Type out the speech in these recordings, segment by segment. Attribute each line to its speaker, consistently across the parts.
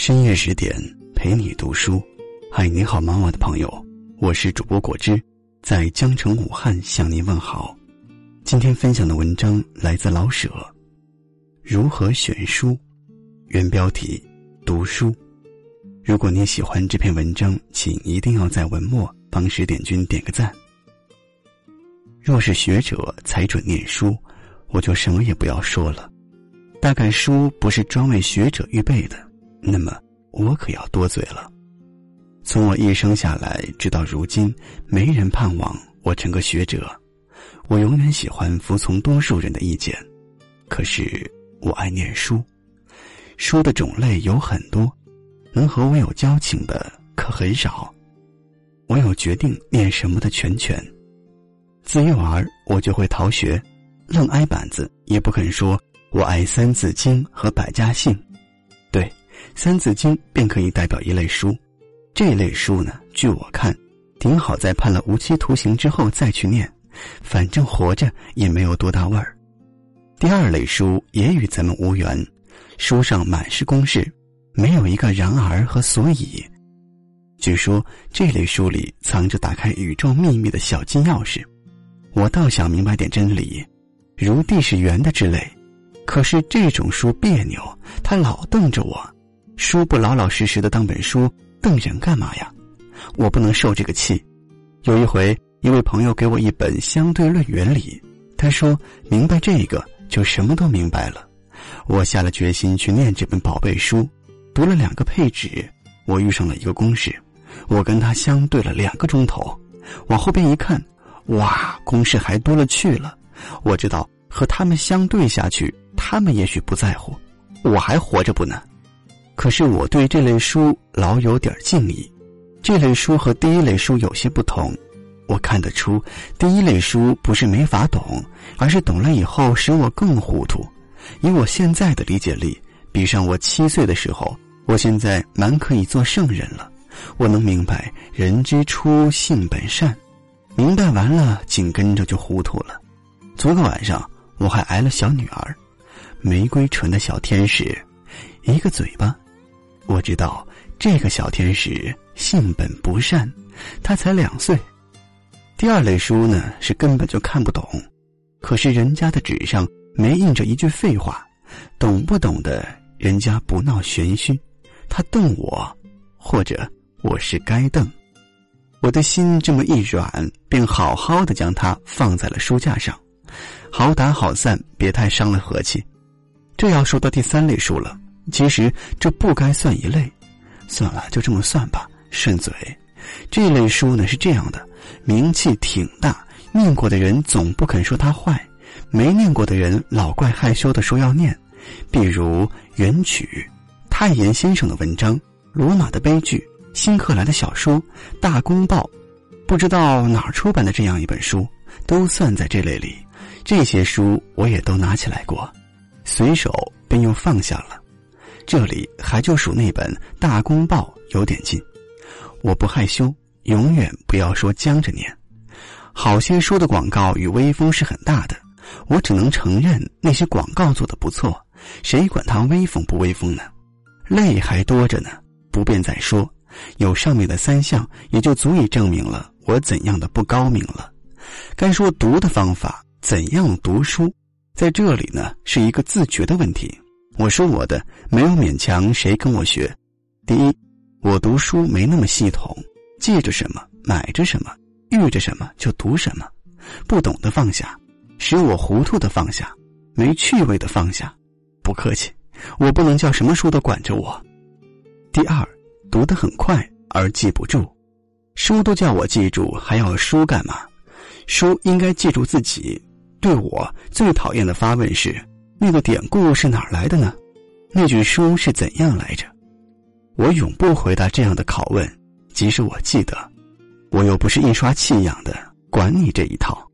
Speaker 1: 深夜十点陪你读书，嗨，你好吗，我的朋友？我是主播果汁，在江城武汉向您问好。今天分享的文章来自老舍，《如何选书》，原标题：读书。如果你喜欢这篇文章，请一定要在文末帮十点君点个赞。若是学者才准念书，我就什么也不要说了。大概书不是专为学者预备的，那么我可要多嘴了。从我一生下来直到如今，没人盼望我成个学者。我永远喜欢服从多数人的意见，可是我爱念书。书的种类有很多，能和我有交情的可很少。我有决定念什么的全权。自幼儿我就会逃学，愣挨板子也不肯说。我爱《三字经》和《百家姓》，对，《三字经》便可以代表一类书。这类书呢，据我看，顶好在判了无期徒刑之后再去念，反正活着也没有多大味儿。第二类书也与咱们无缘，书上满是公式，没有一个然而和所以。据说这类书里藏着打开宇宙秘密的小金钥匙，我倒想明白点真理，如地是圆的之类。可是这种书别扭，它老瞪着我，书不老老实实的当本书，瞪人干嘛呀？我不能受这个气。有一回，一位朋友给我一本《相对论原理》，他说明白这个就什么都明白了。我下了决心去念这本宝贝书，读了两个配置，我遇上了一个公式，我跟他相对了两个钟头，往后边一看，哇，公式还多了去了。我知道和他们相对下去。他们也许不在乎，我还活着不呢。可是我对这类书老有点敬意。这类书和第一类书有些不同，我看得出，第一类书不是没法懂，而是懂了以后使我更糊涂。以我现在的理解力，比上我七岁的时候，我现在蛮可以做圣人了。我能明白“人之初，性本善”，明白完了，紧跟着就糊涂了。昨个晚上，我还挨了小女儿。玫瑰唇的小天使，一个嘴巴。我知道这个小天使性本不善，他才两岁。第二类书呢，是根本就看不懂。可是人家的纸上没印着一句废话，懂不懂的，人家不闹玄虚。他瞪我，或者我是该瞪。我的心这么一软，便好好的将它放在了书架上，好打好散，别太伤了和气。这要说到第三类书了，其实这不该算一类，算了，就这么算吧，顺嘴。这类书呢是这样的，名气挺大，念过的人总不肯说他坏，没念过的人老怪害羞的说要念。比如《元曲》，太炎先生的文章，《罗马的悲剧》，新克莱的小说，《大公报》，不知道哪儿出版的这样一本书，都算在这类里。这些书我也都拿起来过。随手便又放下了，这里还就数那本《大公报》有点近。我不害羞，永远不要说僵着念。好些书的广告与威风是很大的，我只能承认那些广告做的不错。谁管它威风不威风呢？累还多着呢，不便再说。有上面的三项，也就足以证明了我怎样的不高明了。该说读的方法，怎样读书？在这里呢，是一个自觉的问题。我说我的，没有勉强谁跟我学。第一，我读书没那么系统，记着什么买着什么，遇着什么就读什么，不懂的放下，使我糊涂的放下，没趣味的放下。不客气，我不能叫什么书都管着我。第二，读得很快而记不住，书都叫我记住，还要书干嘛？书应该记住自己。对我最讨厌的发问是：那个典故是哪儿来的呢？那句书是怎样来着？我永不回答这样的拷问，即使我记得。我又不是印刷器养的，管你这一套。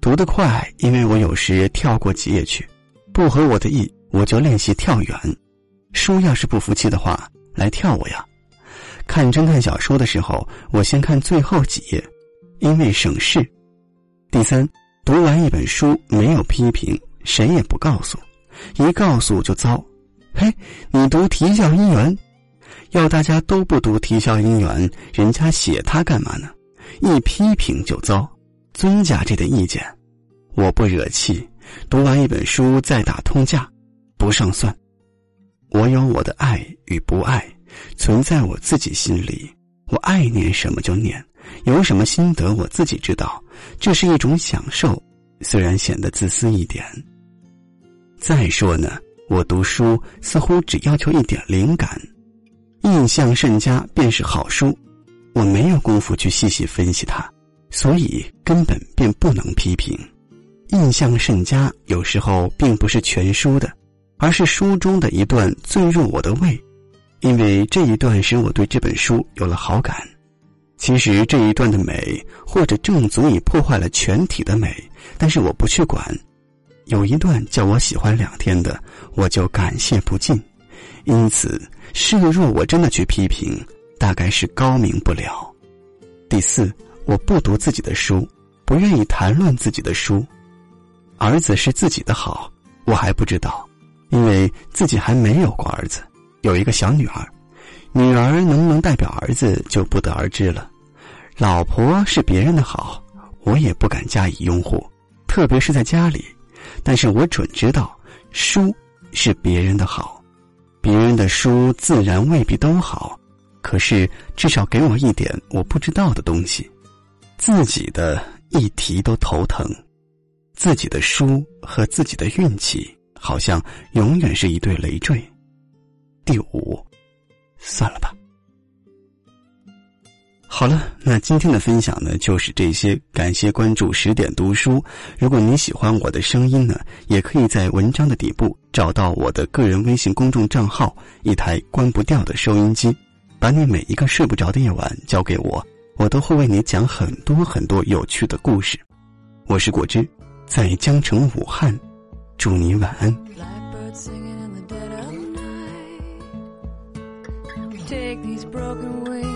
Speaker 1: 读得快，因为我有时跳过几页去，不合我的意，我就练习跳远。书要是不服气的话，来跳我呀。看侦探小说的时候，我先看最后几页，因为省事。第三。读完一本书没有批评，谁也不告诉，一告诉就糟。嘿，你读啼笑姻缘，要大家都不读啼笑姻缘，人家写他干嘛呢？一批评就糟，尊家这点意见，我不惹气。读完一本书再打通价，不上算。我有我的爱与不爱，存在我自己心里。我爱念什么就念，有什么心得我自己知道，这是一种享受，虽然显得自私一点。再说呢，我读书似乎只要求一点灵感，印象甚佳便是好书。我没有功夫去细细分析它，所以根本便不能批评。印象甚佳，有时候并不是全书的，而是书中的一段最入我的味，因为这一段使我对这本书有了好感。其实这一段的美，或者正足以破坏了全体的美，但是我不去管。有一段叫我喜欢两天的，我就感谢不尽。因此，事若我真的去批评，大概是高明不了。第四，我不读自己的书，不愿意谈论自己的书。儿子是自己的好，我还不知道，因为自己还没有过儿子，有一个小女儿，女儿能不能代表儿子就不得而知了。老婆是别人的好，我也不敢加以拥护，特别是在家里。但是我准知道，书是别人的好，别人的书自然未必都好，可是至少给我一点我不知道的东西，自己的一提都头疼。自己的书和自己的运气，好像永远是一对累赘。第五，算了吧。好了，那今天的分享呢，就是这些。感谢关注十点读书。如果你喜欢我的声音呢，也可以在文章的底部找到我的个人微信公众账号，一台关不掉的收音机。把你每一个睡不着的夜晚交给我，我都会为你讲很多很多有趣的故事。我是果汁。在江城武汉，祝你晚安。Take these broken wings and